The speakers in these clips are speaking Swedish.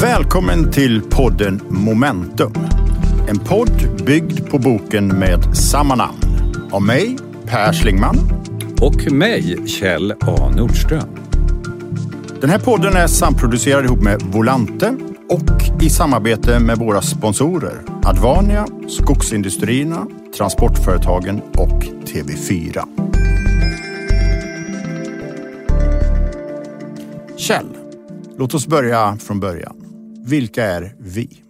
Välkommen till podden Momentum. En podd byggd på boken med samma namn. Av mig, Per Schlingman. Och mig, Kjell A Nordström. Den här podden är samproducerad ihop med Volante och i samarbete med våra sponsorer Advania, Skogsindustrierna, Transportföretagen och TV4. Kjell, låt oss börja från början. Vilka är vi?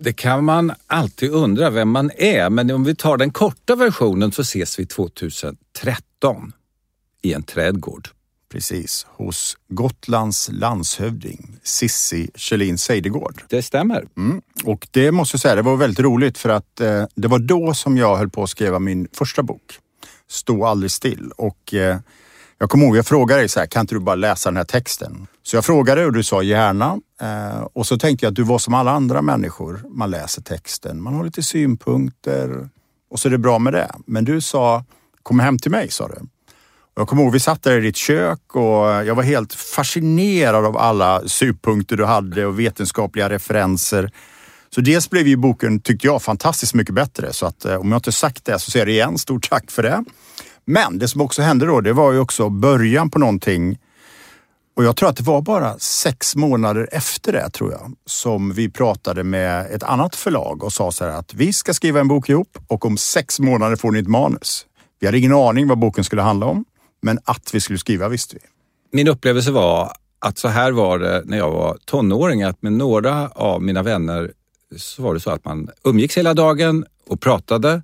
Det kan man alltid undra vem man är, men om vi tar den korta versionen så ses vi 2013 i en trädgård. Precis, hos Gotlands landshövding Sissi Kjellin Seidegård. Det stämmer. Mm. Och det måste jag säga, det var väldigt roligt för att eh, det var då som jag höll på att skriva min första bok. Stå aldrig still. Och eh, jag kommer ihåg, jag frågade dig så här, kan inte du bara läsa den här texten? Så jag frågade och du sa gärna. Eh, och så tänkte jag att du var som alla andra människor. Man läser texten, man har lite synpunkter och så är det bra med det. Men du sa, kom hem till mig sa du. Och jag kommer ihåg, vi satt där i ditt kök och jag var helt fascinerad av alla synpunkter du hade och vetenskapliga referenser. Så dels blev ju boken, tyckte jag, fantastiskt mycket bättre. Så att eh, om jag inte sagt det så säger jag det igen. Stort tack för det. Men det som också hände då, det var ju också början på någonting. Och jag tror att det var bara sex månader efter det, tror jag, som vi pratade med ett annat förlag och sa så här att vi ska skriva en bok ihop och om sex månader får ni ett manus. Vi hade ingen aning vad boken skulle handla om, men att vi skulle skriva visste vi. Min upplevelse var att så här var det när jag var tonåring, att med några av mina vänner så var det så att man umgicks hela dagen och pratade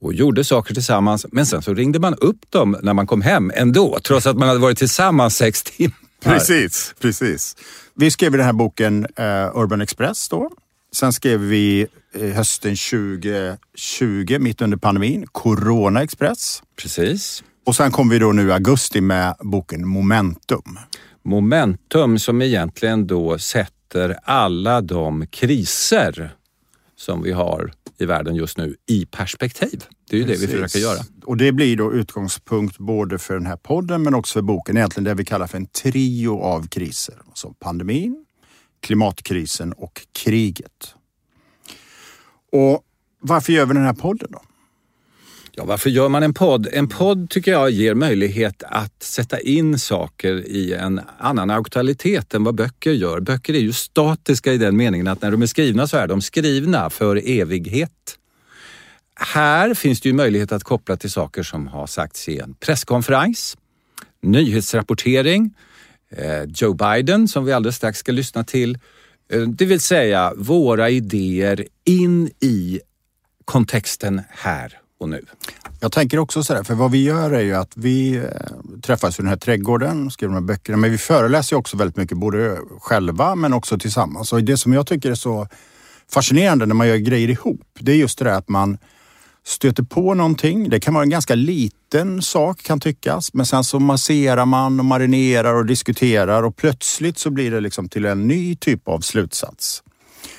och gjorde saker tillsammans. Men sen så ringde man upp dem när man kom hem ändå, trots att man hade varit tillsammans sex timmar. Precis, precis. Vi skrev den här boken uh, Urban Express då. Sen skrev vi uh, hösten 2020, mitt under pandemin, Corona Express. Precis. Och sen kom vi då nu i augusti med boken Momentum. Momentum som egentligen då sätter alla de kriser som vi har i världen just nu i perspektiv. Det är ju Precis. det vi försöker göra. Och det blir då utgångspunkt både för den här podden men också för boken. Egentligen det vi kallar för en trio av kriser. Alltså pandemin, klimatkrisen och kriget. Och varför gör vi den här podden då? Ja, varför gör man en podd? En podd tycker jag ger möjlighet att sätta in saker i en annan aktualitet än vad böcker gör. Böcker är ju statiska i den meningen att när de är skrivna så är de skrivna för evighet. Här finns det ju möjlighet att koppla till saker som har sagts i en presskonferens, nyhetsrapportering, eh, Joe Biden som vi alldeles strax ska lyssna till. Eh, det vill säga våra idéer in i kontexten här och nu. Jag tänker också sådär, för vad vi gör är ju att vi eh, träffas i den här trädgården, skriver de här böckerna, men vi föreläser också väldigt mycket, både själva men också tillsammans. Och det som jag tycker är så fascinerande när man gör grejer ihop, det är just det där att man stöter på någonting. Det kan vara en ganska liten sak kan tyckas, men sen så masserar man och marinerar och diskuterar och plötsligt så blir det liksom till en ny typ av slutsats.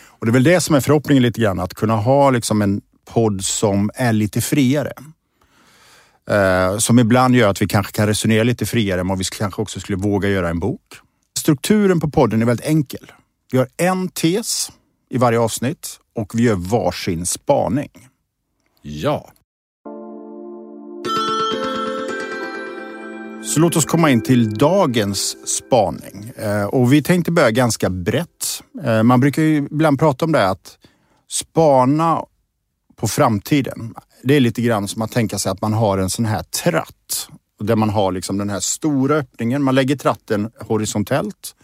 Och det är väl det som är förhoppningen lite grann, att kunna ha liksom en podd som är lite friare. Eh, som ibland gör att vi kanske kan resonera lite friare än vad vi kanske också skulle våga göra en bok. Strukturen på podden är väldigt enkel. Vi har en tes i varje avsnitt och vi gör varsin spaning. Ja. Så låt oss komma in till dagens spaning. Eh, och vi tänkte börja ganska brett. Eh, man brukar ju ibland prata om det att spana på framtiden. Det är lite grann som att tänka sig att man har en sån här tratt där man har liksom den här stora öppningen. Man lägger tratten horisontellt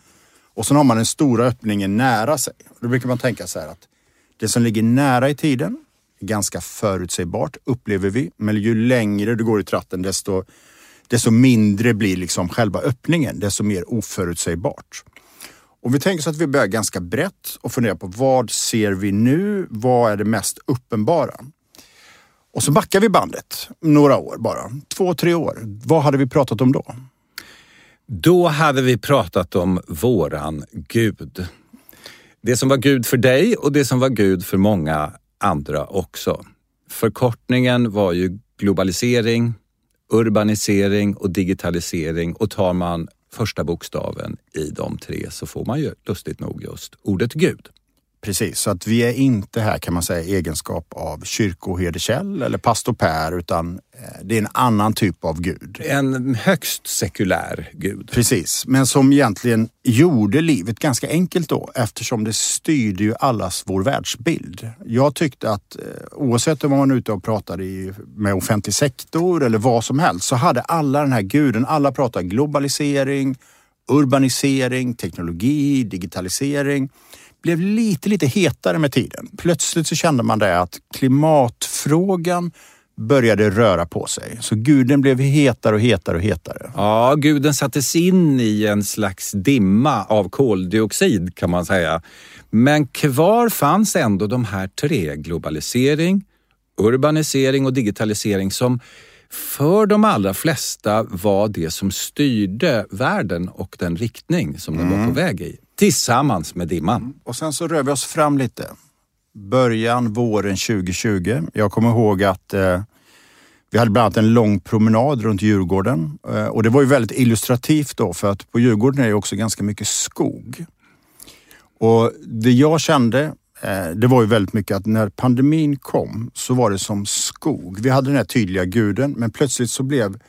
och sen har man den stora öppningen nära sig. Då brukar man tänka så här att det som ligger nära i tiden är ganska förutsägbart upplever vi. Men ju längre du går i tratten desto, desto mindre blir liksom själva öppningen. Desto mer oförutsägbart. Om vi tänker så att vi börjar ganska brett och funderar på vad ser vi nu? Vad är det mest uppenbara? Och så backar vi bandet några år bara. Två, tre år. Vad hade vi pratat om då? Då hade vi pratat om våran Gud. Det som var Gud för dig och det som var Gud för många andra också. Förkortningen var ju globalisering, urbanisering och digitalisering och tar man första bokstaven i de tre så får man ju lustigt nog just ordet Gud. Precis, så att vi är inte här kan man säga i egenskap av kyrkoherde Kjell eller pastor Per utan eh, det är en annan typ av gud. En högst sekulär gud. Precis, men som egentligen gjorde livet ganska enkelt då eftersom det styrde ju allas vår världsbild. Jag tyckte att eh, oavsett om man var ute och pratade i, med offentlig sektor eller vad som helst så hade alla den här guden, alla pratade globalisering, urbanisering, teknologi, digitalisering blev lite, lite hetare med tiden. Plötsligt så kände man det att klimatfrågan började röra på sig. Så guden blev hetare och hetare och hetare. Ja, guden sattes in i en slags dimma av koldioxid kan man säga. Men kvar fanns ändå de här tre, globalisering, urbanisering och digitalisering som för de allra flesta var det som styrde världen och den riktning som den mm. var på väg i. Tillsammans med dimman. Mm. Och sen så rör vi oss fram lite. Början våren 2020. Jag kommer ihåg att eh, vi hade bland annat en lång promenad runt Djurgården eh, och det var ju väldigt illustrativt då för att på Djurgården är det också ganska mycket skog. Och det jag kände Eh, det var ju väldigt mycket att när pandemin kom så var det som skog. Vi hade den här tydliga guden men plötsligt så blev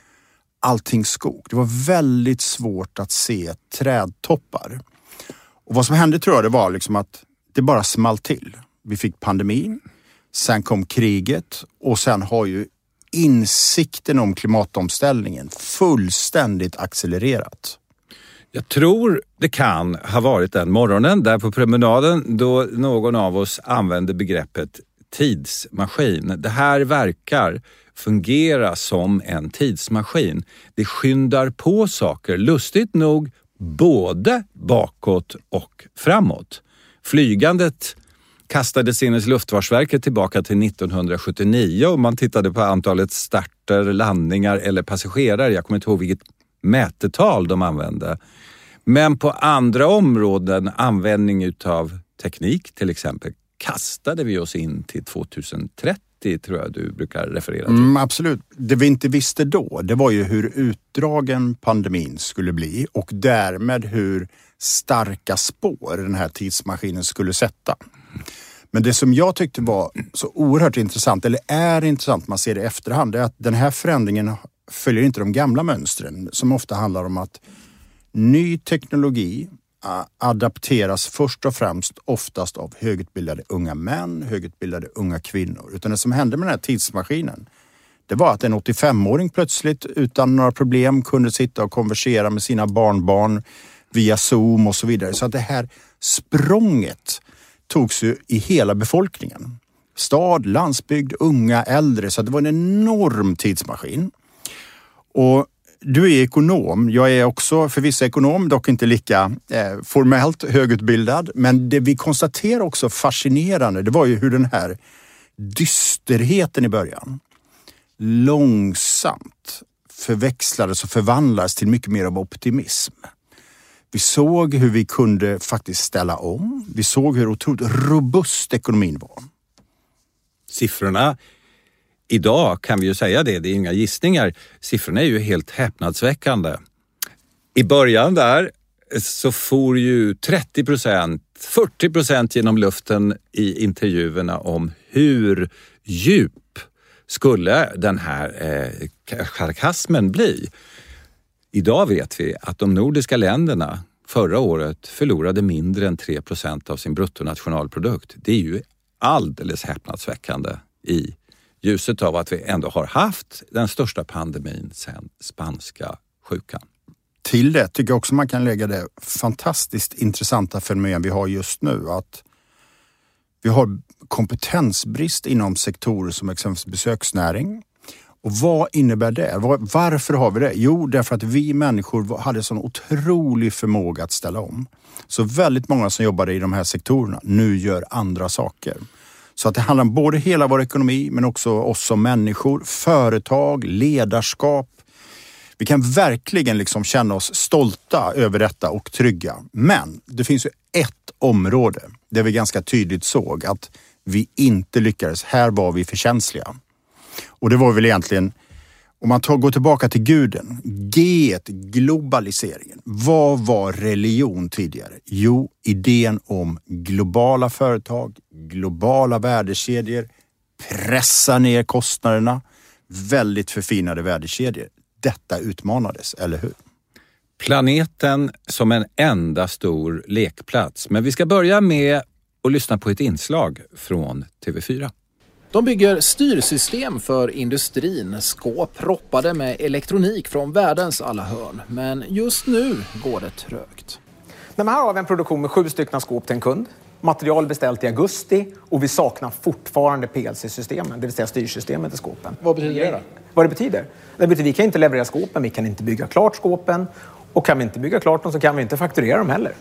allting skog. Det var väldigt svårt att se trädtoppar. Och vad som hände tror jag det var liksom att det bara small till. Vi fick pandemin, sen kom kriget och sen har ju insikten om klimatomställningen fullständigt accelererat. Jag tror det kan ha varit den morgonen där på promenaden då någon av oss använde begreppet tidsmaskin. Det här verkar fungera som en tidsmaskin. Det skyndar på saker, lustigt nog, både bakåt och framåt. Flygandet kastade sinnes Luftfartsverket tillbaka till 1979 och man tittade på antalet starter, landningar eller passagerare. Jag kommer inte ihåg vilket mätetal de använde. Men på andra områden, användning utav teknik till exempel, kastade vi oss in till 2030 tror jag du brukar referera till. Mm, absolut. Det vi inte visste då, det var ju hur utdragen pandemin skulle bli och därmed hur starka spår den här tidsmaskinen skulle sätta. Men det som jag tyckte var så oerhört intressant, eller är intressant, man ser det i efterhand, är att den här förändringen följer inte de gamla mönstren som ofta handlar om att ny teknologi adapteras först och främst oftast av högutbildade unga män, högutbildade unga kvinnor. Utan det som hände med den här tidsmaskinen, det var att en 85-åring plötsligt utan några problem kunde sitta och konversera med sina barnbarn via Zoom och så vidare. Så att det här språnget togs ju i hela befolkningen. Stad, landsbygd, unga, äldre. Så det var en enorm tidsmaskin. Och du är ekonom. Jag är också förvisso ekonom, dock inte lika eh, formellt högutbildad. Men det vi konstaterar också fascinerande, det var ju hur den här dysterheten i början långsamt förväxlades och förvandlades till mycket mer av optimism. Vi såg hur vi kunde faktiskt ställa om. Vi såg hur otroligt robust ekonomin var. Siffrorna idag kan vi ju säga det, det är inga gissningar. Siffrorna är ju helt häpnadsväckande. I början där eh, så for ju 30 procent, 40 procent genom luften i intervjuerna om hur djup skulle den här eh, sarkasmen bli. Idag vet vi att de nordiska länderna förra året förlorade mindre än 3 procent av sin bruttonationalprodukt. Det är ju alldeles häpnadsväckande i ljuset av att vi ändå har haft den största pandemin sedan spanska sjukan. Till det tycker jag också man kan lägga det fantastiskt intressanta fenomen vi har just nu. Att vi har kompetensbrist inom sektorer som exempelvis besöksnäring. Och vad innebär det? Varför har vi det? Jo, därför att vi människor hade sån otrolig förmåga att ställa om. Så väldigt många som jobbade i de här sektorerna nu gör andra saker. Så att det handlar om både hela vår ekonomi men också oss som människor, företag, ledarskap. Vi kan verkligen liksom känna oss stolta över detta och trygga. Men det finns ju ett område där vi ganska tydligt såg att vi inte lyckades. Här var vi för känsliga. Och det var väl egentligen om man tar, går tillbaka till guden, G, globaliseringen. Vad var religion tidigare? Jo, idén om globala företag, globala värdekedjor, pressa ner kostnaderna, väldigt förfinade värdekedjor. Detta utmanades, eller hur? Planeten som en enda stor lekplats. Men vi ska börja med att lyssna på ett inslag från TV4. De bygger styrsystem för industrin, skåp proppade med elektronik från världens alla hörn. Men just nu går det trögt. Men här har vi en produktion med sju stycken skåp till en kund. Material beställt i augusti och vi saknar fortfarande PLC-systemen, det vill säga styrsystemet i skåpen. Vad betyder det då? Vad det betyder? Det betyder att vi kan inte leverera skåpen, vi kan inte bygga klart skåpen och kan vi inte bygga klart dem så kan vi inte fakturera dem heller.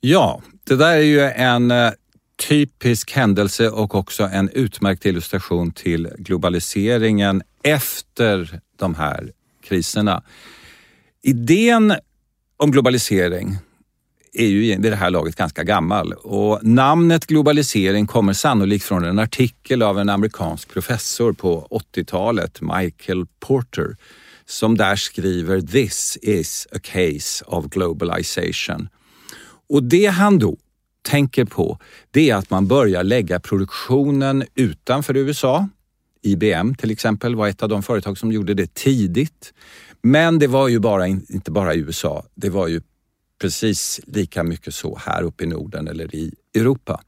Ja, det där är ju en eh, typisk händelse och också en utmärkt illustration till globaliseringen efter de här kriserna. Idén om globalisering är ju vid det här laget ganska gammal och namnet globalisering kommer sannolikt från en artikel av en amerikansk professor på 80-talet, Michael Porter, som där skriver “This is a case of globalization”. Och det han då tänker på, det är att man börjar lägga produktionen utanför USA. IBM till exempel var ett av de företag som gjorde det tidigt. Men det var ju bara, inte bara i USA, det var ju precis lika mycket så här uppe i Norden eller i Europa.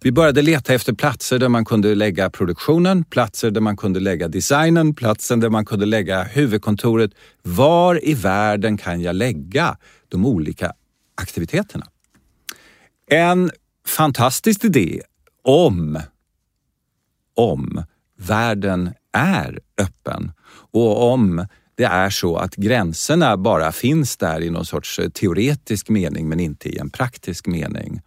Vi började leta efter platser där man kunde lägga produktionen, platser där man kunde lägga designen, platsen där man kunde lägga huvudkontoret. Var i världen kan jag lägga de olika aktiviteterna? En fantastisk idé om, om världen är öppen och om det är så att gränserna bara finns där i någon sorts teoretisk mening men inte i en praktisk mening.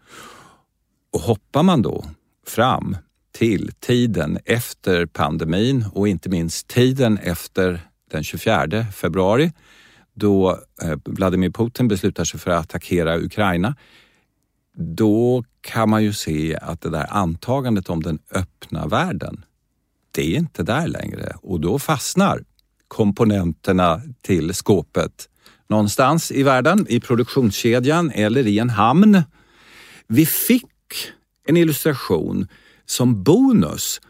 Och hoppar man då fram till tiden efter pandemin och inte minst tiden efter den 24 februari då eh, Vladimir Putin beslutar sig för att attackera Ukraina då kan man ju se att det där antagandet om den öppna världen, det är inte där längre. Och då fastnar komponenterna till skåpet. Någonstans i världen, i produktionskedjan eller i en hamn. Vi fick en illustration som bonus,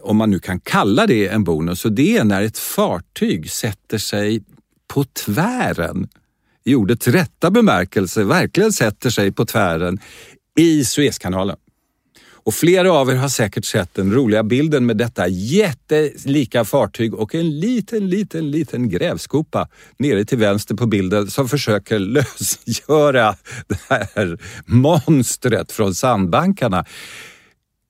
om man nu kan kalla det en bonus, och det är när ett fartyg sätter sig på tvären i ordets rätta bemärkelse verkligen sätter sig på tvären i Suezkanalen. Och flera av er har säkert sett den roliga bilden med detta jättelika fartyg och en liten, liten, liten grävskopa nere till vänster på bilden som försöker lösgöra det här monstret från sandbankarna.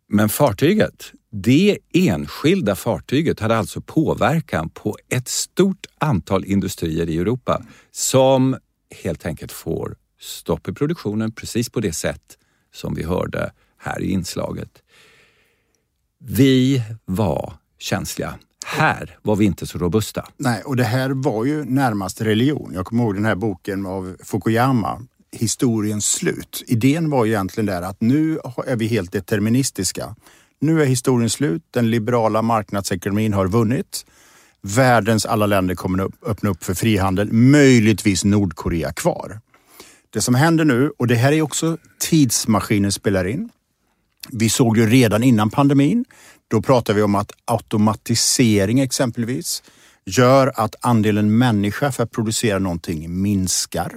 Men fartyget, det enskilda fartyget hade alltså påverkan på ett stort antal industrier i Europa som helt enkelt får stopp i produktionen precis på det sätt som vi hörde här i inslaget. Vi var känsliga. Här var vi inte så robusta. Nej, och det här var ju närmast religion. Jag kommer ihåg den här boken av Fukuyama, Historiens slut. Idén var egentligen där att nu är vi helt deterministiska. Nu är historien slut. Den liberala marknadsekonomin har vunnit. Världens alla länder kommer att öppna upp för frihandel. Möjligtvis Nordkorea kvar. Det som händer nu, och det här är också tidsmaskinen spelar in. Vi såg ju redan innan pandemin, då pratade vi om att automatisering exempelvis gör att andelen människa för att producera någonting minskar.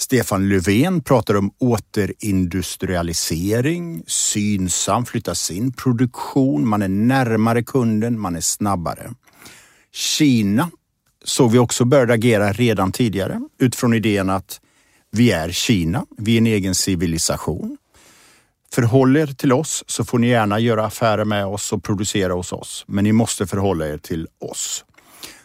Stefan Löfven pratar om återindustrialisering, Synsam flyttar sin produktion, man är närmare kunden, man är snabbare. Kina såg vi också började agera redan tidigare utifrån idén att vi är Kina, vi är en egen civilisation. Förhåll er till oss så får ni gärna göra affärer med oss och producera hos oss. Men ni måste förhålla er till oss.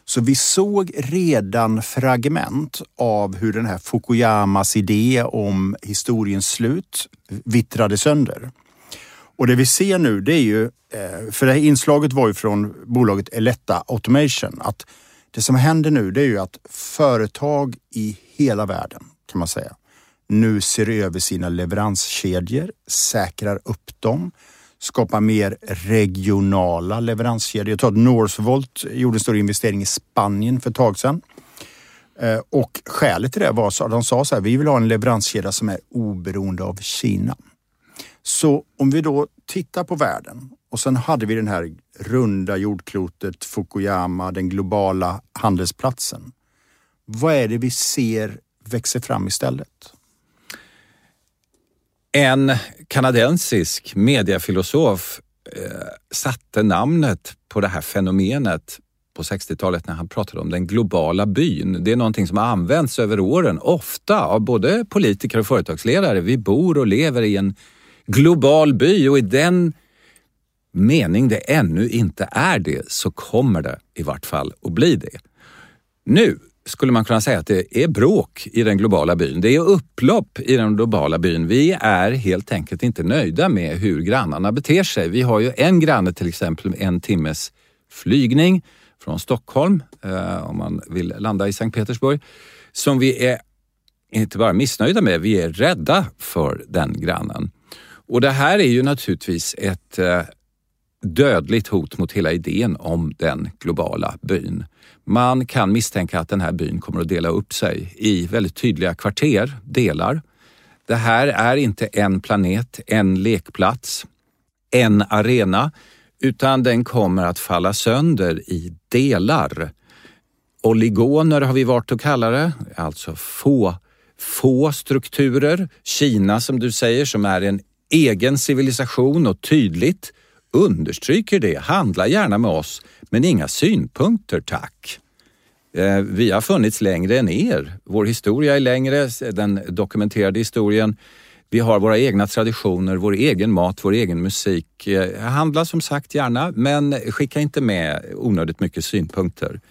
Så vi såg redan fragment av hur den här Fukuyamas idé om historiens slut vittrade sönder. Och det vi ser nu det är ju, eh, för det här inslaget var ju från bolaget Eletta Automation, att det som händer nu det är ju att företag i hela världen kan man säga nu ser över sina leveranskedjor, säkrar upp dem skapa mer regionala leveranskedjor. Jag tror att Northvolt gjorde en stor investering i Spanien för ett tag sedan. Eh, och skälet till det var att de sa så här, vi vill ha en leveranskedja som är oberoende av Kina. Så om vi då tittar på världen och sen hade vi den här runda jordklotet, Fukuyama, den globala handelsplatsen. Vad är det vi ser växer fram istället? En kanadensisk mediafilosof eh, satte namnet på det här fenomenet på 60-talet när han pratade om den globala byn. Det är någonting som har använts över åren, ofta av både politiker och företagsledare. Vi bor och lever i en global by och i den mening det ännu inte är det så kommer det i vart fall att bli det. Nu skulle man kunna säga att det är bråk i den globala byn. Det är upplopp i den globala byn. Vi är helt enkelt inte nöjda med hur grannarna beter sig. Vi har ju en granne till exempel en timmes flygning från Stockholm, eh, om man vill landa i Sankt Petersburg, som vi är inte bara missnöjda med, vi är rädda för den grannen. Och det här är ju naturligtvis ett eh, dödligt hot mot hela idén om den globala byn. Man kan misstänka att den här byn kommer att dela upp sig i väldigt tydliga kvarter, delar. Det här är inte en planet, en lekplats, en arena, utan den kommer att falla sönder i delar. Oligoner har vi valt att kalla det, alltså få, få strukturer. Kina som du säger som är en egen civilisation och tydligt understryker det. Handla gärna med oss, men inga synpunkter tack. Eh, vi har funnits längre än er. Vår historia är längre, den dokumenterade historien. Vi har våra egna traditioner, vår egen mat, vår egen musik. Eh, handla som sagt gärna, men skicka inte med onödigt mycket synpunkter.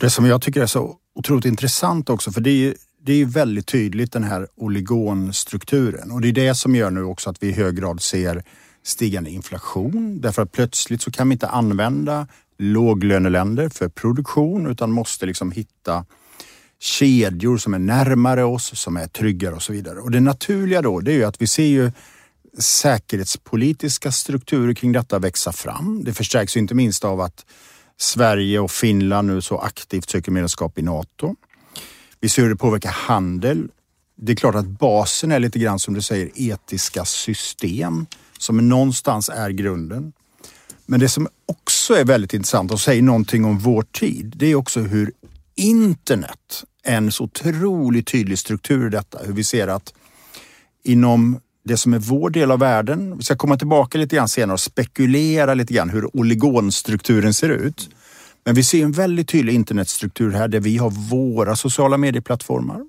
Det som jag tycker är så otroligt intressant också, för det är, det är väldigt tydligt den här oligonstrukturen och det är det som gör nu också att vi i hög grad ser stigande inflation därför att plötsligt så kan vi inte använda låglöneländer för produktion utan måste liksom hitta kedjor som är närmare oss, som är tryggare och så vidare. Och det naturliga då, det är ju att vi ser ju säkerhetspolitiska strukturer kring detta växa fram. Det förstärks inte minst av att Sverige och Finland nu så aktivt söker medlemskap i Nato. Vi ser hur det påverkar handel. Det är klart att basen är lite grann som du säger etiska system som någonstans är grunden. Men det som också är väldigt intressant och säger någonting om vår tid, det är också hur internet är en så otroligt tydlig struktur i detta. Hur vi ser att inom det som är vår del av världen, vi ska komma tillbaka lite grann senare och spekulera lite grann hur oligonstrukturen ser ut. Men vi ser en väldigt tydlig internetstruktur här där vi har våra sociala medieplattformar.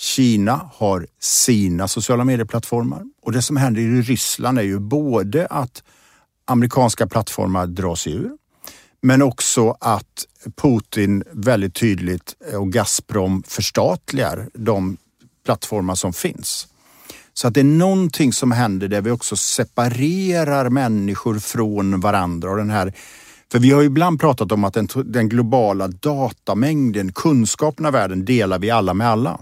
Kina har sina sociala medieplattformar och det som händer i Ryssland är ju både att amerikanska plattformar drar sig ur men också att Putin väldigt tydligt eh, och Gazprom förstatligar de plattformar som finns. Så att det är någonting som händer där vi också separerar människor från varandra och den här för vi har ibland pratat om att den, den globala datamängden, kunskapen av världen delar vi alla med alla.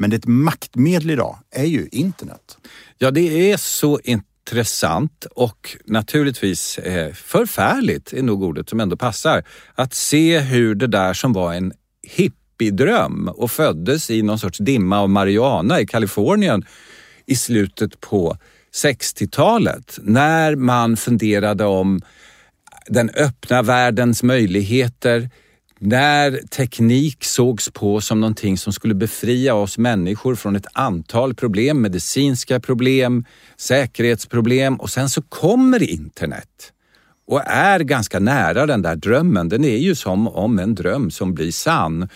Men ett maktmedel idag är ju internet. Ja, det är så intressant och naturligtvis eh, förfärligt är nog ordet som ändå passar. Att se hur det där som var en hippiedröm och föddes i någon sorts dimma av marijuana i Kalifornien i slutet på 60-talet när man funderade om den öppna världens möjligheter, när teknik sågs på som någonting som skulle befria oss människor från ett antal problem, medicinska problem, säkerhetsproblem och sen så kommer internet och är ganska nära den där drömmen. Den är ju som om en dröm som blir sann.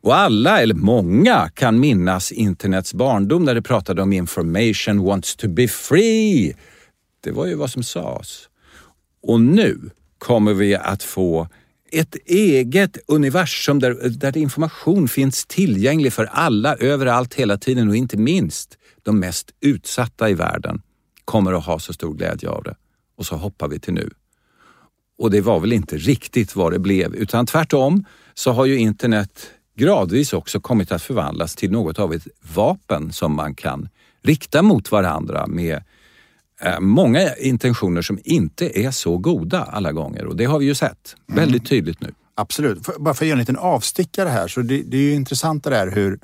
Och alla, eller många, kan minnas internets barndom när det pratade om information wants to be free. Det var ju vad som sades. Och nu kommer vi att få ett eget universum där, där information finns tillgänglig för alla överallt hela tiden och inte minst de mest utsatta i världen kommer att ha så stor glädje av det. Och så hoppar vi till nu. Och det var väl inte riktigt vad det blev utan tvärtom så har ju internet gradvis också kommit att förvandlas till något av ett vapen som man kan rikta mot varandra med eh, många intentioner som inte är så goda alla gånger och det har vi ju sett väldigt tydligt nu. Absolut. För, bara för att göra en liten avstickare här så det, det är ju intressant det där hur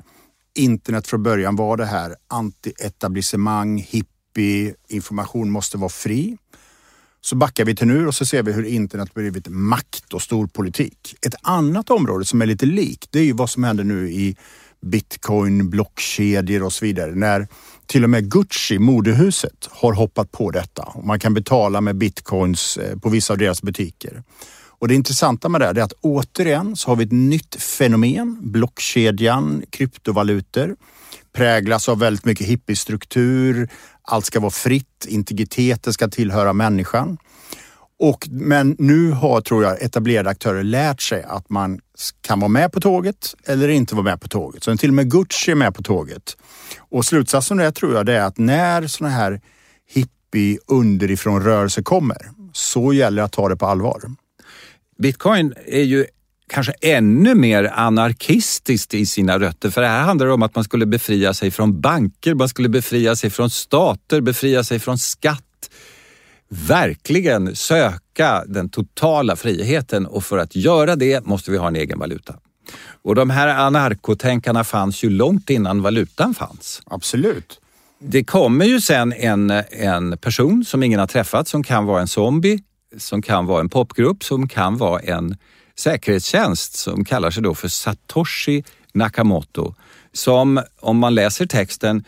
internet från början var det här anti-etablissemang, hippie, information måste vara fri. Så backar vi till nu och så ser vi hur internet blivit makt och stor politik. Ett annat område som är lite likt, det är ju vad som händer nu i bitcoin, blockkedjor och så vidare. När till och med Gucci, modehuset, har hoppat på detta. Man kan betala med bitcoins eh, på vissa av deras butiker. Och det intressanta med det är att återigen så har vi ett nytt fenomen. Blockkedjan, kryptovalutor präglas av väldigt mycket hippiestruktur. Allt ska vara fritt, integriteten ska tillhöra människan. Och, men nu har, tror jag, etablerade aktörer lärt sig att man kan vara med på tåget eller inte vara med på tåget. Så till och med Gucci är med på tåget. Och slutsatsen det tror jag det är att när sådana här hippie underifrån rörelser kommer så gäller det att ta det på allvar. Bitcoin är ju kanske ännu mer anarkistiskt i sina rötter. För det här handlar om att man skulle befria sig från banker, man skulle befria sig från stater, befria sig från skatt. Verkligen söka den totala friheten och för att göra det måste vi ha en egen valuta. Och de här anarkotänkarna fanns ju långt innan valutan fanns. Absolut. Det kommer ju sen en, en person som ingen har träffat som kan vara en zombie, som kan vara en popgrupp, som kan vara en säkerhetstjänst som kallar sig då för Satoshi Nakamoto. Som, om man läser texten,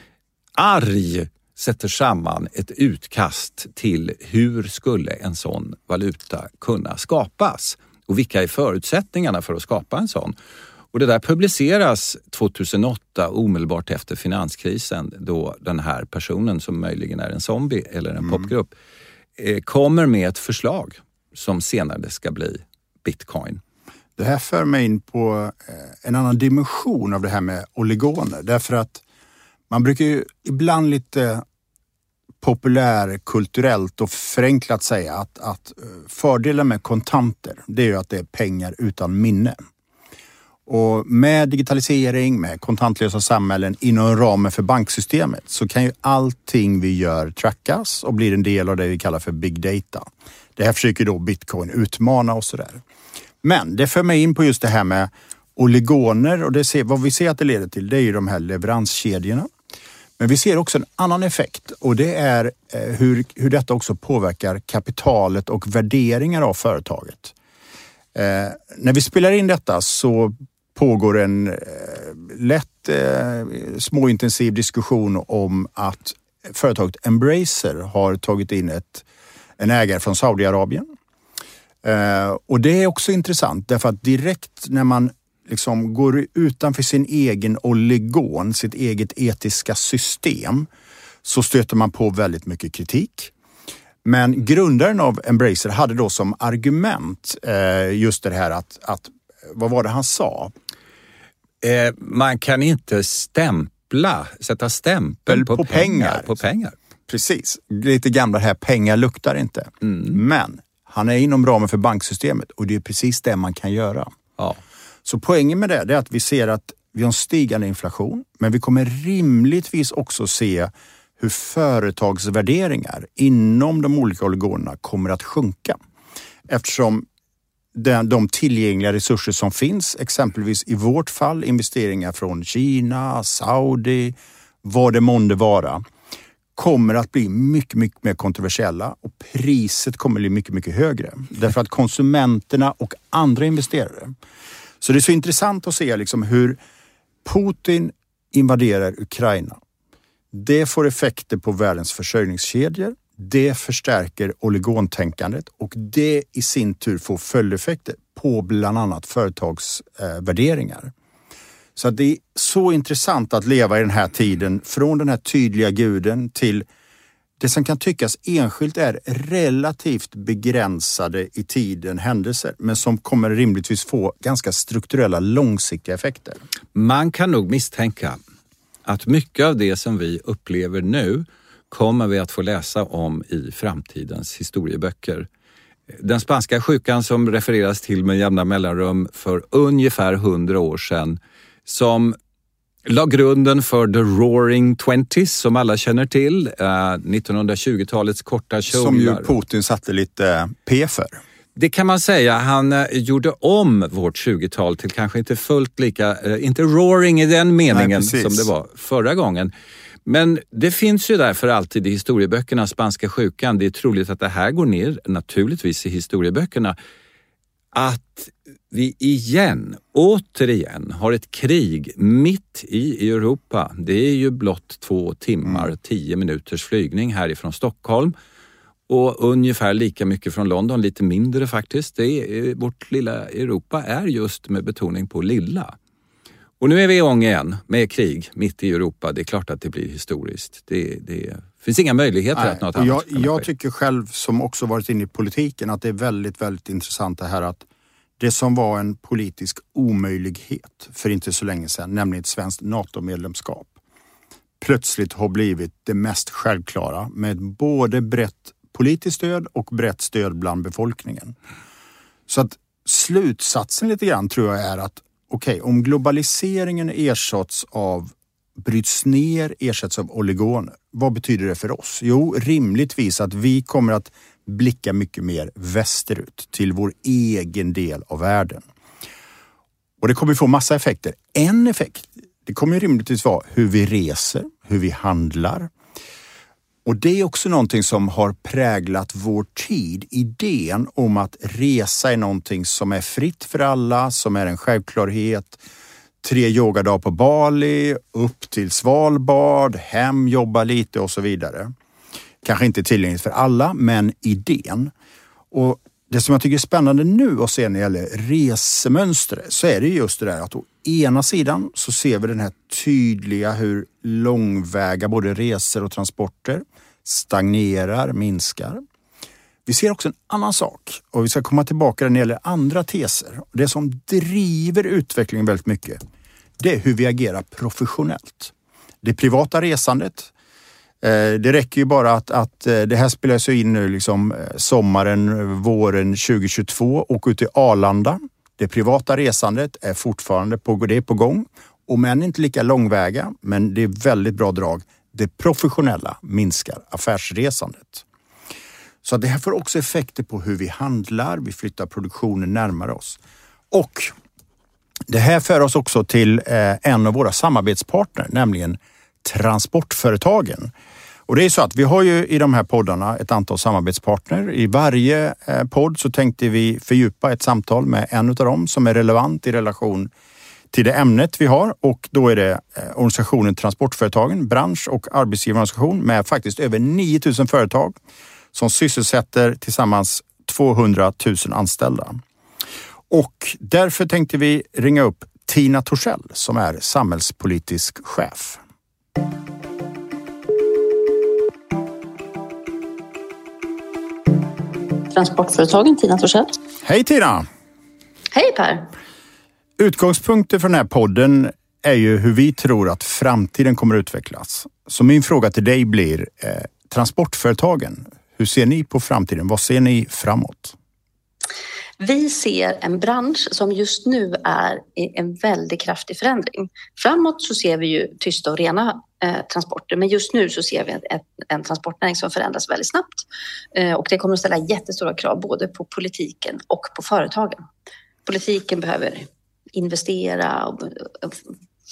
arg sätter samman ett utkast till hur skulle en sån valuta kunna skapas och vilka är förutsättningarna för att skapa en sån? Och det där publiceras 2008 omedelbart efter finanskrisen då den här personen som möjligen är en zombie eller en mm. popgrupp eh, kommer med ett förslag som senare ska bli bitcoin. Det här för mig in på eh, en annan dimension av det här med oligoner. Därför att man brukar ju ibland lite populärkulturellt och förenklat säga att, att eh, fördelen med kontanter, det är ju att det är pengar utan minne. Och med digitalisering, med kontantlösa samhällen inom ramen för banksystemet så kan ju allting vi gör trackas och blir en del av det vi kallar för big data. Det här försöker då bitcoin utmana och sådär. Men det för mig in på just det här med oligoner och det ser, vad vi ser att det leder till det är ju de här leveranskedjorna. Men vi ser också en annan effekt och det är eh, hur, hur detta också påverkar kapitalet och värderingar av företaget. Eh, när vi spelar in detta så pågår en eh, lätt eh, småintensiv diskussion om att företaget Embracer har tagit in ett, en ägare från Saudiarabien Eh, och det är också intressant därför att direkt när man liksom går utanför sin egen oligon, sitt eget etiska system, så stöter man på väldigt mycket kritik. Men grundaren av Embracer hade då som argument eh, just det här att, att, vad var det han sa? Eh, man kan inte stämpla, sätta stämpel på, på pengar, pengar. På pengar. Precis, lite gamla här, pengar luktar inte. Mm. Men han är inom ramen för banksystemet och det är precis det man kan göra. Ja. Så poängen med det är att vi ser att vi har en stigande inflation, men vi kommer rimligtvis också se hur företagsvärderingar inom de olika oligonerna kommer att sjunka. Eftersom de tillgängliga resurser som finns, exempelvis i vårt fall investeringar från Kina, Saudi, vad det månde vara, kommer att bli mycket, mycket mer kontroversiella och priset kommer bli mycket, mycket högre. Därför att konsumenterna och andra investerare. Så det är så intressant att se liksom hur Putin invaderar Ukraina. Det får effekter på världens försörjningskedjor. Det förstärker oligontänkandet och det i sin tur får följdeffekter på bland annat företagsvärderingar. Eh, så det är så intressant att leva i den här tiden, från den här tydliga guden till det som kan tyckas enskilt är relativt begränsade i tiden händelser, men som kommer rimligtvis få ganska strukturella långsiktiga effekter. Man kan nog misstänka att mycket av det som vi upplever nu kommer vi att få läsa om i framtidens historieböcker. Den spanska sjukan som refereras till med jämna mellanrum för ungefär hundra år sedan som la grunden för The Roaring Twenties som alla känner till. 1920-talets eh, korta kjolar. Som ju Putin satte lite P för. Det kan man säga. Han eh, gjorde om vårt 20-tal till kanske inte fullt lika, eh, inte roaring i den meningen Nej, som det var förra gången. Men det finns ju därför alltid i historieböckerna, spanska sjukan, det är troligt att det här går ner naturligtvis i historieböckerna, att vi igen, återigen, har ett krig mitt i Europa. Det är ju blott två timmar, mm. tio minuters flygning härifrån Stockholm och ungefär lika mycket från London, lite mindre faktiskt. Det är, vårt lilla Europa är just med betoning på lilla. Och nu är vi igång igen med krig mitt i Europa. Det är klart att det blir historiskt. Det, det finns inga möjligheter Nej, att något annat Jag, jag tycker själv, som också varit inne i politiken, att det är väldigt, väldigt intressant det här att det som var en politisk omöjlighet för inte så länge sedan, nämligen ett svenskt NATO-medlemskap, plötsligt har blivit det mest självklara med både brett politiskt stöd och brett stöd bland befolkningen. Så att slutsatsen lite grann tror jag är att okej, okay, om globaliseringen ersätts av bryts ner, ersätts av oligoner. Vad betyder det för oss? Jo, rimligtvis att vi kommer att blicka mycket mer västerut till vår egen del av världen. Och det kommer få massa effekter. En effekt, det kommer rimligtvis vara hur vi reser, hur vi handlar, och det är också någonting som har präglat vår tid. Idén om att resa är någonting som är fritt för alla, som är en självklarhet. Tre yogadagar på Bali, upp till Svalbard, hem, jobba lite och så vidare. Kanske inte tillgängligt för alla, men idén. Och det som jag tycker är spännande nu att se när det gäller resemönstret så är det just det där att å ena sidan så ser vi den här tydliga hur långväga både resor och transporter stagnerar, minskar. Vi ser också en annan sak och vi ska komma tillbaka när det gäller andra teser. Det som driver utvecklingen väldigt mycket, det är hur vi agerar professionellt. Det privata resandet, eh, det räcker ju bara att, att eh, det här spelar sig in nu liksom eh, sommaren, våren 2022. Åk ut till Arlanda. Det privata resandet är fortfarande på, det är på gång. Om än inte lika långväga, men det är väldigt bra drag det professionella minskar affärsresandet. Så det här får också effekter på hur vi handlar. Vi flyttar produktionen närmare oss. Och det här för oss också till eh, en av våra samarbetspartner, nämligen transportföretagen. Och det är så att vi har ju i de här poddarna ett antal samarbetspartner. I varje eh, podd så tänkte vi fördjupa ett samtal med en av dem som är relevant i relation till det ämnet vi har och då är det eh, organisationen Transportföretagen, bransch och arbetsgivarorganisation med faktiskt över 9000 företag som sysselsätter tillsammans 200 000 anställda. Och därför tänkte vi ringa upp Tina Torssell som är samhällspolitisk chef. Transportföretagen, Tina Torssell. Hej Tina! Hej Per! Utgångspunkten för den här podden är ju hur vi tror att framtiden kommer att utvecklas. Så min fråga till dig blir eh, transportföretagen. Hur ser ni på framtiden? Vad ser ni framåt? Vi ser en bransch som just nu är i en väldigt kraftig förändring. Framåt så ser vi ju tysta och rena eh, transporter, men just nu så ser vi en, en transportnäring som förändras väldigt snabbt. Eh, och det kommer att ställa jättestora krav både på politiken och på företagen. Politiken behöver investera och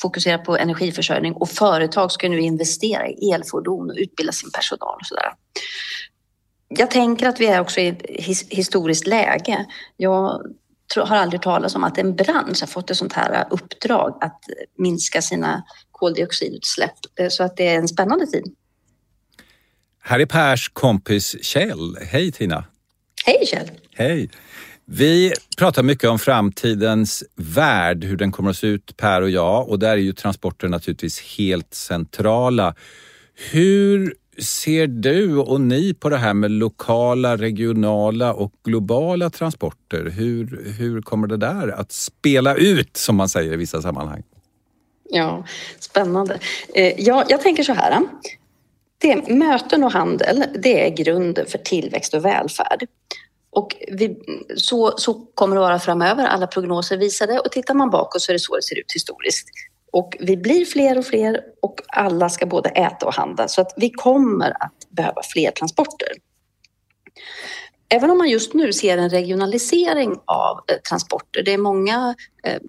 fokusera på energiförsörjning och företag ska nu investera i elfordon och utbilda sin personal och sådär. Jag tänker att vi är också i ett historiskt läge. Jag har aldrig talat om att en bransch har fått ett sånt här uppdrag att minska sina koldioxidutsläpp. Så att det är en spännande tid. Här är Pers kompis Kjell. Hej Tina! Hej Kjell! Hej! Vi pratar mycket om framtidens värld, hur den kommer att se ut, Per och jag. Och där är ju transporter naturligtvis helt centrala. Hur ser du och ni på det här med lokala, regionala och globala transporter? Hur, hur kommer det där att spela ut, som man säger i vissa sammanhang? Ja, spännande. Eh, ja, jag tänker så här. Det, möten och handel, det är grunden för tillväxt och välfärd. Och vi, så, så kommer det vara framöver. Alla prognoser visar det och tittar man bakåt så är det så det ser ut historiskt. Och vi blir fler och fler och alla ska både äta och handla. Så att vi kommer att behöva fler transporter. Även om man just nu ser en regionalisering av eh, transporter. Det är många eh,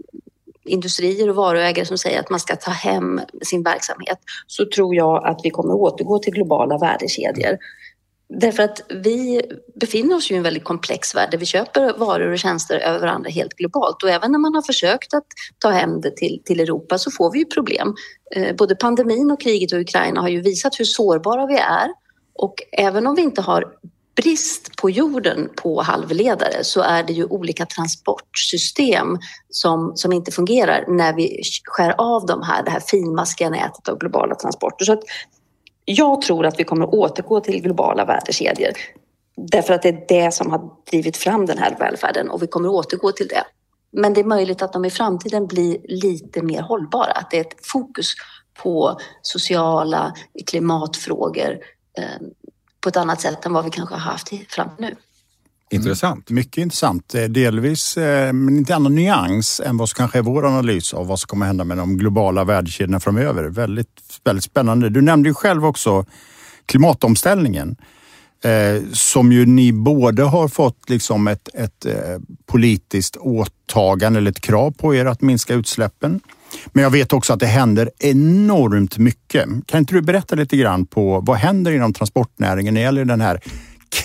industrier och varuägare som säger att man ska ta hem sin verksamhet så tror jag att vi kommer återgå till globala värdekedjor. Därför att vi befinner oss i en väldigt komplex värld där vi köper varor och tjänster över varandra helt globalt. Och även när man har försökt att ta hem det till, till Europa så får vi ju problem. Eh, både pandemin och kriget i Ukraina har ju visat hur sårbara vi är. Och även om vi inte har brist på jorden på halvledare så är det ju olika transportsystem som, som inte fungerar när vi skär av de här, det här finmaskiga nätet av globala transporter. Så att jag tror att vi kommer att återgå till globala värdekedjor därför att det är det som har drivit fram den här välfärden och vi kommer att återgå till det. Men det är möjligt att de i framtiden blir lite mer hållbara, att det är ett fokus på sociala klimatfrågor eh, på ett annat sätt än vad vi kanske har haft fram till nu. Intressant. Mm. Mycket intressant. Eh, delvis, eh, men inte annan nyans än vad som kanske är vår analys av vad som kommer hända med de globala värdekedjorna framöver. Väldigt, väldigt spännande. Du nämnde ju själv också klimatomställningen eh, som ju ni både har fått liksom ett, ett eh, politiskt åtagande eller ett krav på er att minska utsläppen. Men jag vet också att det händer enormt mycket. Kan inte du berätta lite grann på vad händer inom transportnäringen när det gäller den här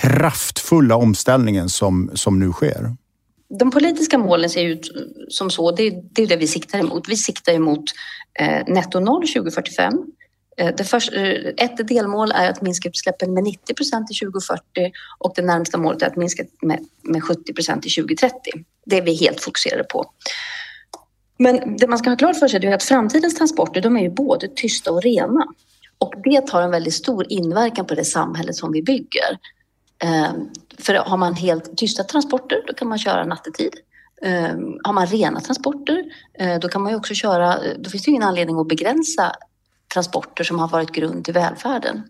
kraftfulla omställningen som, som nu sker? De politiska målen ser ut som så, det är, det är det vi siktar emot. Vi siktar emot eh, netto noll 2045. Eh, det första, eh, ett delmål är att minska utsläppen med 90 procent till 2040 och det närmsta målet är att minska med, med 70 procent till 2030. Det är vi helt fokuserade på. Men det man ska ha klart för sig är att framtidens transporter de är ju både tysta och rena. Och det har en väldigt stor inverkan på det samhälle som vi bygger. Ehm, för har man helt tysta transporter, då kan man köra nattetid. Ehm, har man rena transporter, eh, då kan man ju också köra, eh, då finns det ingen anledning att begränsa transporter som har varit grund till välfärden.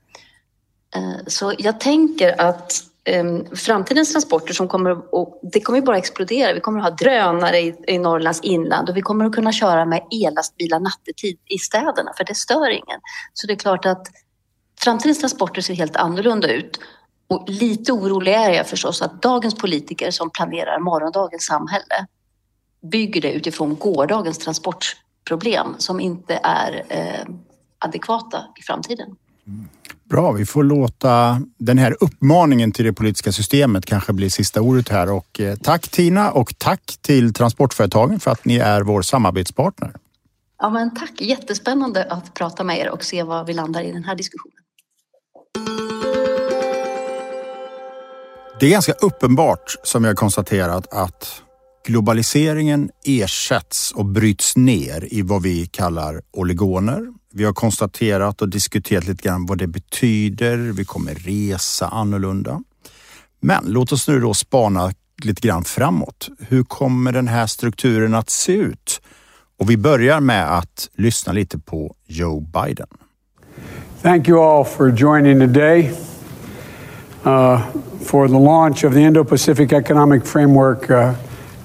Ehm, så jag tänker att framtidens transporter som kommer det kommer bara explodera. Vi kommer att ha drönare i, i Norrlands inland och vi kommer att kunna köra med ellastbilar nattetid i städerna för det stör ingen. Så det är klart att framtidens transporter ser helt annorlunda ut och lite orolig är jag förstås att dagens politiker som planerar morgondagens samhälle bygger det utifrån gårdagens transportproblem som inte är eh, adekvata i framtiden. Bra, vi får låta den här uppmaningen till det politiska systemet kanske bli sista ordet här. Och eh, tack Tina och tack till Transportföretagen för att ni är vår samarbetspartner. Ja, men tack, jättespännande att prata med er och se var vi landar i den här diskussionen. Det är ganska uppenbart, som jag konstaterat, att globaliseringen ersätts och bryts ner i vad vi kallar oligoner. Vi har konstaterat och diskuterat lite grann vad det betyder. Vi kommer resa annorlunda. Men låt oss nu då spana lite grann framåt. Hur kommer den här strukturen att se ut? Och vi börjar med att lyssna lite på Joe Biden. Thank you all for joining today. Uh, for the launch of the Indo Pacific Economic Framework uh,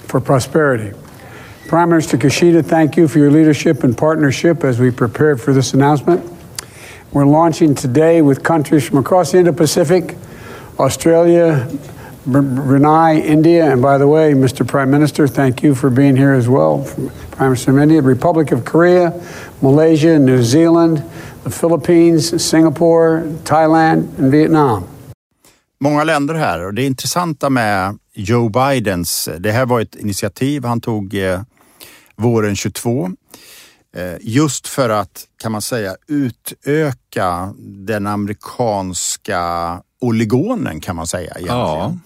for Prosperity. Prime Minister Kishida, thank you for your leadership and partnership as we prepared for this announcement. We're launching today with countries from across the Indo Pacific Australia, Brunei, India, and by the way, Mr. Prime Minister, thank you for being here as well. Prime Minister of India, Republic of Korea, Malaysia, New Zealand, the Philippines, Singapore, Thailand, and Vietnam. Många länder här och det intressanta med Joe Bidens, det här var ett initiativ han tog eh, våren 22. Eh, just för att, kan man säga, utöka den amerikanska oligonen kan man säga egentligen.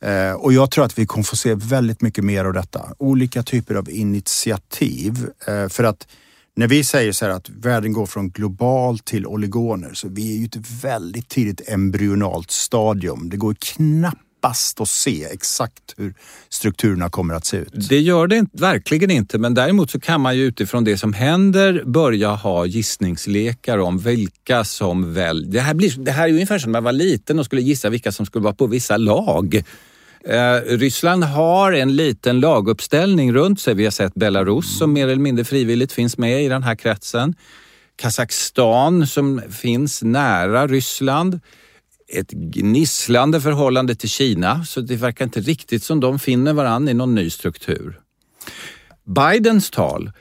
Ja. Eh, och jag tror att vi kommer få se väldigt mycket mer av detta. Olika typer av initiativ. För att när vi säger så här att världen går från global till oligoner så vi är ju ett väldigt tidigt embryonalt stadium. Det går knappast att se exakt hur strukturerna kommer att se ut. Det gör det verkligen inte, men däremot så kan man ju utifrån det som händer börja ha gissningslekar om vilka som väl... Det här, blir, det här är ungefär som när man var liten och skulle gissa vilka som skulle vara på vissa lag. Eh, Ryssland har en liten laguppställning runt sig. Vi har sett Belarus som mer eller mindre frivilligt finns med i den här kretsen. Kazakstan som finns nära Ryssland. Ett gnisslande förhållande till Kina, så det verkar inte riktigt som de finner varandra i någon ny struktur. Bidens tal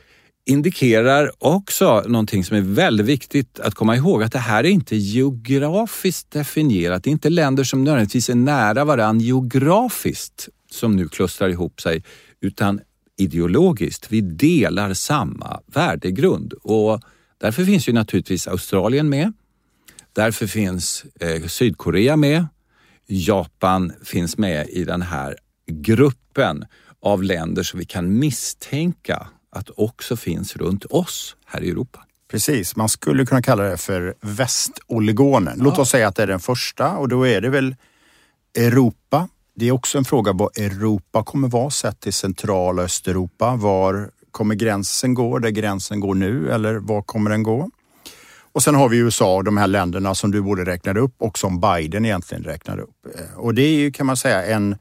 indikerar också någonting som är väldigt viktigt att komma ihåg, att det här är inte geografiskt definierat. Det är inte länder som nödvändigtvis är nära varandra geografiskt som nu klustrar ihop sig, utan ideologiskt. Vi delar samma värdegrund och därför finns ju naturligtvis Australien med. Därför finns eh, Sydkorea med. Japan finns med i den här gruppen av länder som vi kan misstänka att också finns runt oss här i Europa. Precis, man skulle kunna kalla det för västoligonen. Låt oss säga att det är den första och då är det väl Europa. Det är också en fråga vad Europa kommer vara sett till centrala Östeuropa. Var kommer gränsen gå? Där gränsen går nu eller var kommer den gå? Och sen har vi USA och de här länderna som du borde räkna upp och som Biden egentligen räknar upp. Och det är ju kan man säga en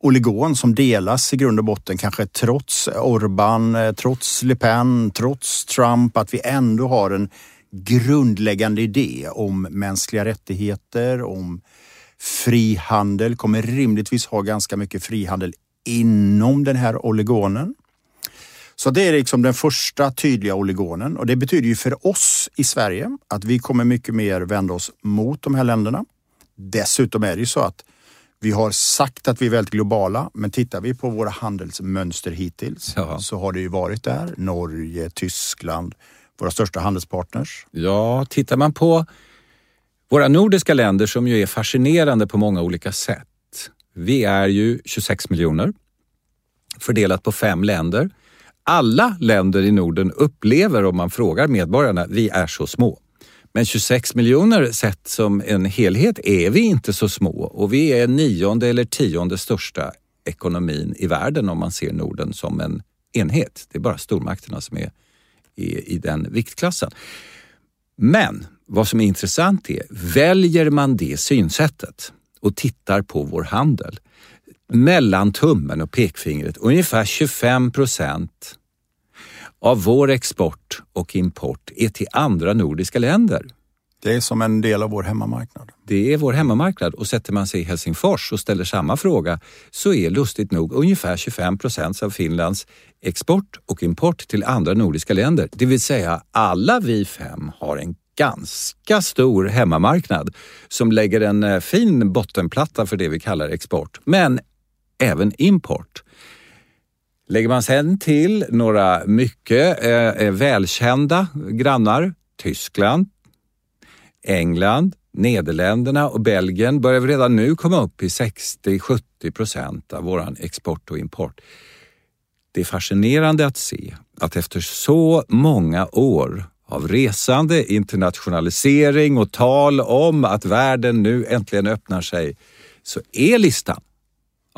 oligon som delas i grund och botten, kanske trots Orban, eh, trots Le Pen, trots Trump, att vi ändå har en grundläggande idé om mänskliga rättigheter, om frihandel, kommer rimligtvis ha ganska mycket frihandel inom den här oligonen. Så det är liksom den första tydliga oligonen och det betyder ju för oss i Sverige att vi kommer mycket mer vända oss mot de här länderna. Dessutom är det ju så att vi har sagt att vi är väldigt globala, men tittar vi på våra handelsmönster hittills ja. så har det ju varit där. Norge, Tyskland, våra största handelspartners. Ja, tittar man på våra nordiska länder som ju är fascinerande på många olika sätt. Vi är ju 26 miljoner fördelat på fem länder. Alla länder i Norden upplever, om man frågar medborgarna, vi är så små. Men 26 miljoner sett som en helhet är vi inte så små och vi är nionde eller tionde största ekonomin i världen om man ser Norden som en enhet. Det är bara stormakterna som är i, i den viktklassen. Men vad som är intressant är, väljer man det synsättet och tittar på vår handel mellan tummen och pekfingret, ungefär 25 procent av vår export och import är till andra nordiska länder. Det är som en del av vår hemmamarknad. Det är vår hemmamarknad och sätter man sig i Helsingfors och ställer samma fråga så är lustigt nog ungefär 25 procent av Finlands export och import till andra nordiska länder. Det vill säga alla vi fem har en ganska stor hemmamarknad som lägger en eh, fin bottenplatta för det vi kallar export, men även import. Lägger man sen till några mycket eh, eh, välkända grannar, Tyskland, England, Nederländerna och Belgien börjar vi redan nu komma upp i 60-70 procent av vår export och import. Det är fascinerande att se att efter så många år av resande, internationalisering och tal om att världen nu äntligen öppnar sig så är listan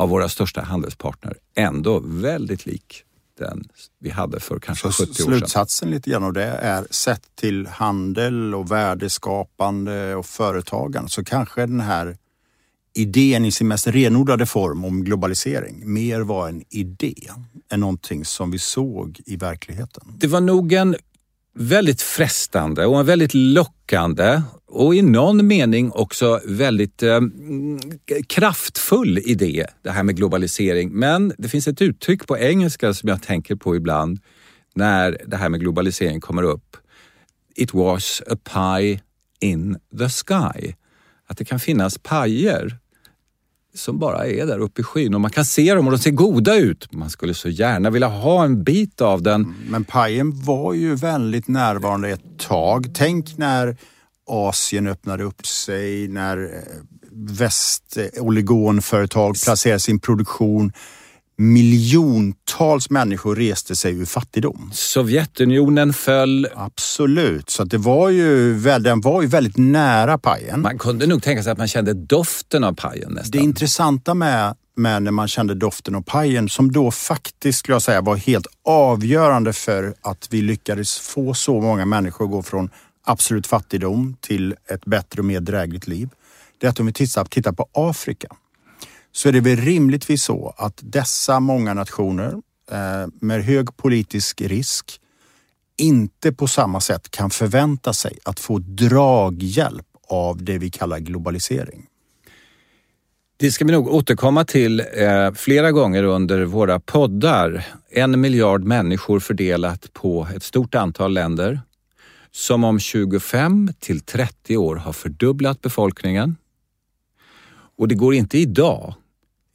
av våra största handelspartner ändå väldigt lik den vi hade för kanske så 70 år sedan. Slutsatsen lite grann av det är sett till handel och värdeskapande och företagande så kanske den här idén i sin mest renodlade form om globalisering mer var en idé än någonting som vi såg i verkligheten. Det var nog en väldigt frestande och väldigt lockande och i någon mening också väldigt eh, mm, kraftfull idé, det här med globalisering. Men det finns ett uttryck på engelska som jag tänker på ibland när det här med globalisering kommer upp. It was a pie in the sky. Att det kan finnas pajer som bara är där uppe i skyn och man kan se dem och de ser goda ut. Man skulle så gärna vilja ha en bit av den. Men pajen var ju väldigt närvarande ett tag. Tänk när Asien öppnade upp sig, när eh, västoligonföretag placerade sin produktion miljontals människor reste sig ur fattigdom. Sovjetunionen föll. Absolut, så det var ju, den var ju väldigt nära pajen. Man kunde nog tänka sig att man kände doften av pajen nästan. Det intressanta med, med när man kände doften av pajen, som då faktiskt skulle jag säga var helt avgörande för att vi lyckades få så många människor att gå från absolut fattigdom till ett bättre och mer drägligt liv. Det är att om vi tittar, tittar på Afrika så är det väl rimligtvis så att dessa många nationer eh, med hög politisk risk inte på samma sätt kan förvänta sig att få draghjälp av det vi kallar globalisering. Det ska vi nog återkomma till eh, flera gånger under våra poddar. En miljard människor fördelat på ett stort antal länder som om 25 till 30 år har fördubblat befolkningen. Och det går inte idag,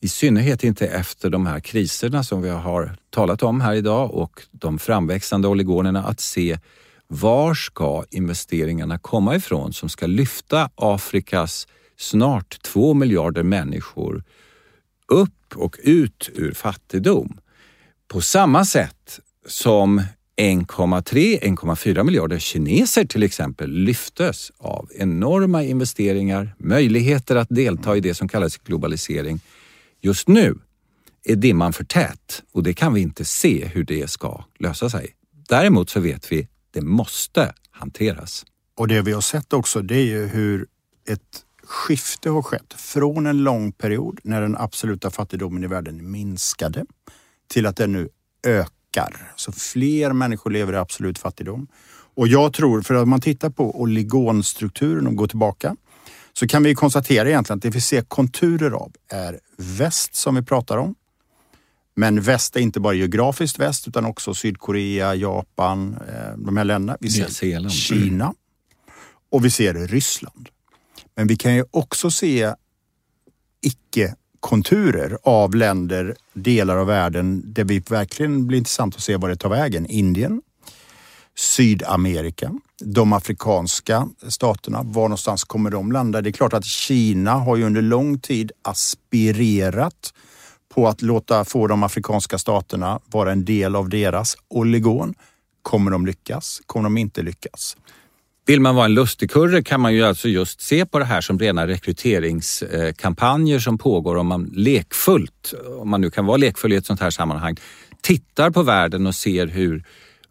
i synnerhet inte efter de här kriserna som vi har talat om här idag och de framväxande oligonerna, att se var ska investeringarna komma ifrån som ska lyfta Afrikas snart två miljarder människor upp och ut ur fattigdom. På samma sätt som 1,3-1,4 miljarder kineser till exempel lyftes av enorma investeringar, möjligheter att delta i det som kallas globalisering. Just nu är dimman för tät och det kan vi inte se hur det ska lösa sig. Däremot så vet vi det måste hanteras. Och det vi har sett också det är ju hur ett skifte har skett från en lång period när den absoluta fattigdomen i världen minskade till att den nu ökar. Så fler människor lever i absolut fattigdom. Och jag tror, för att man tittar på oligonstrukturen och går tillbaka, så kan vi konstatera egentligen att det vi ser konturer av är väst som vi pratar om. Men väst är inte bara geografiskt väst utan också Sydkorea, Japan, eh, de här länderna. Vi ser Kina och vi ser Ryssland. Men vi kan ju också se konturer av länder, delar av världen där vi verkligen blir intressant att se var det tar vägen. Indien, Sydamerika, de afrikanska staterna. Var någonstans kommer de landa? Det är klart att Kina har ju under lång tid aspirerat på att låta få de afrikanska staterna vara en del av deras oligon. Kommer de lyckas? Kommer de inte lyckas? Vill man vara en lustigkurre kan man ju alltså just se på det här som rena rekryteringskampanjer som pågår om man lekfullt, om man nu kan vara lekfull i ett sånt här sammanhang, tittar på världen och ser hur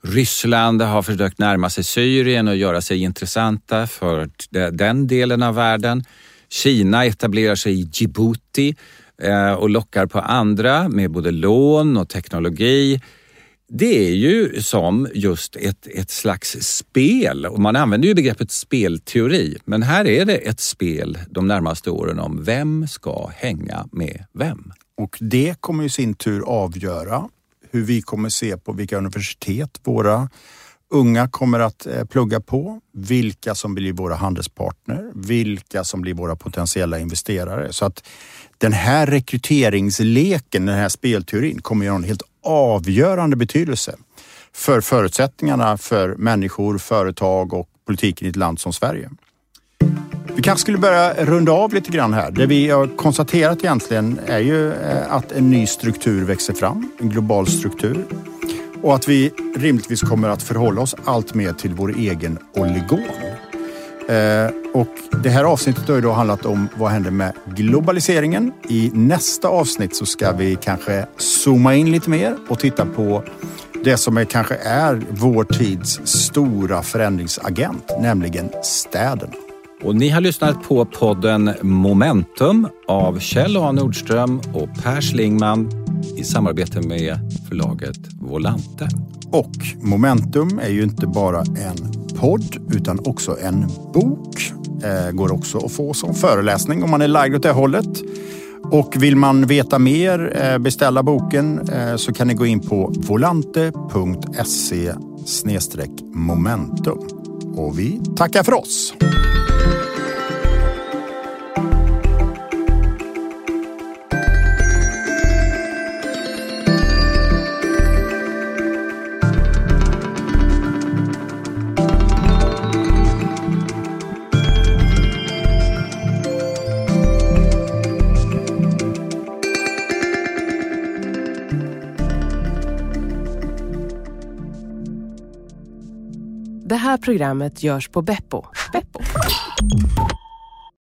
Ryssland har försökt närma sig Syrien och göra sig intressanta för den delen av världen. Kina etablerar sig i Djibouti eh, och lockar på andra med både lån och teknologi. Det är ju som just ett, ett slags spel och man använder ju begreppet spelteori. Men här är det ett spel de närmaste åren om vem ska hänga med vem. Och det kommer i sin tur avgöra hur vi kommer se på vilka universitet våra unga kommer att eh, plugga på, vilka som blir våra handelspartner, vilka som blir våra potentiella investerare. Så att den här rekryteringsleken, den här spelteorin kommer att en helt avgörande betydelse för förutsättningarna för människor, företag och politiken i ett land som Sverige. Vi kanske skulle börja runda av lite grann här. Det vi har konstaterat egentligen är ju eh, att en ny struktur växer fram, en global struktur. Och att vi rimligtvis kommer att förhålla oss allt mer till vår egen oligon. Eh, och det här avsnittet har ju då handlat om vad händer med globaliseringen. I nästa avsnitt så ska vi kanske zooma in lite mer och titta på det som är, kanske är vår tids stora förändringsagent, nämligen städerna. Och ni har lyssnat på podden Momentum av Kjell A Nordström och Per Slingman i samarbete med förlaget Volante. Och Momentum är ju inte bara en podd utan också en bok. Eh, går också att få som föreläsning om man är lagd åt det hållet. Och vill man veta mer, eh, beställa boken, eh, så kan ni gå in på volante.se momentum. Och vi tackar för oss. här programmet görs på Beppo. Beppo.